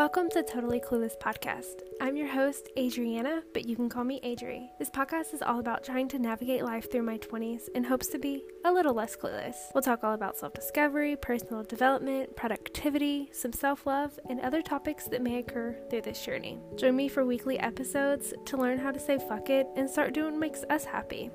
Welcome to Totally Clueless Podcast. I'm your host, Adriana, but you can call me Adri. This podcast is all about trying to navigate life through my 20s in hopes to be a little less clueless. We'll talk all about self discovery, personal development, productivity, some self love, and other topics that may occur through this journey. Join me for weekly episodes to learn how to say fuck it and start doing what makes us happy.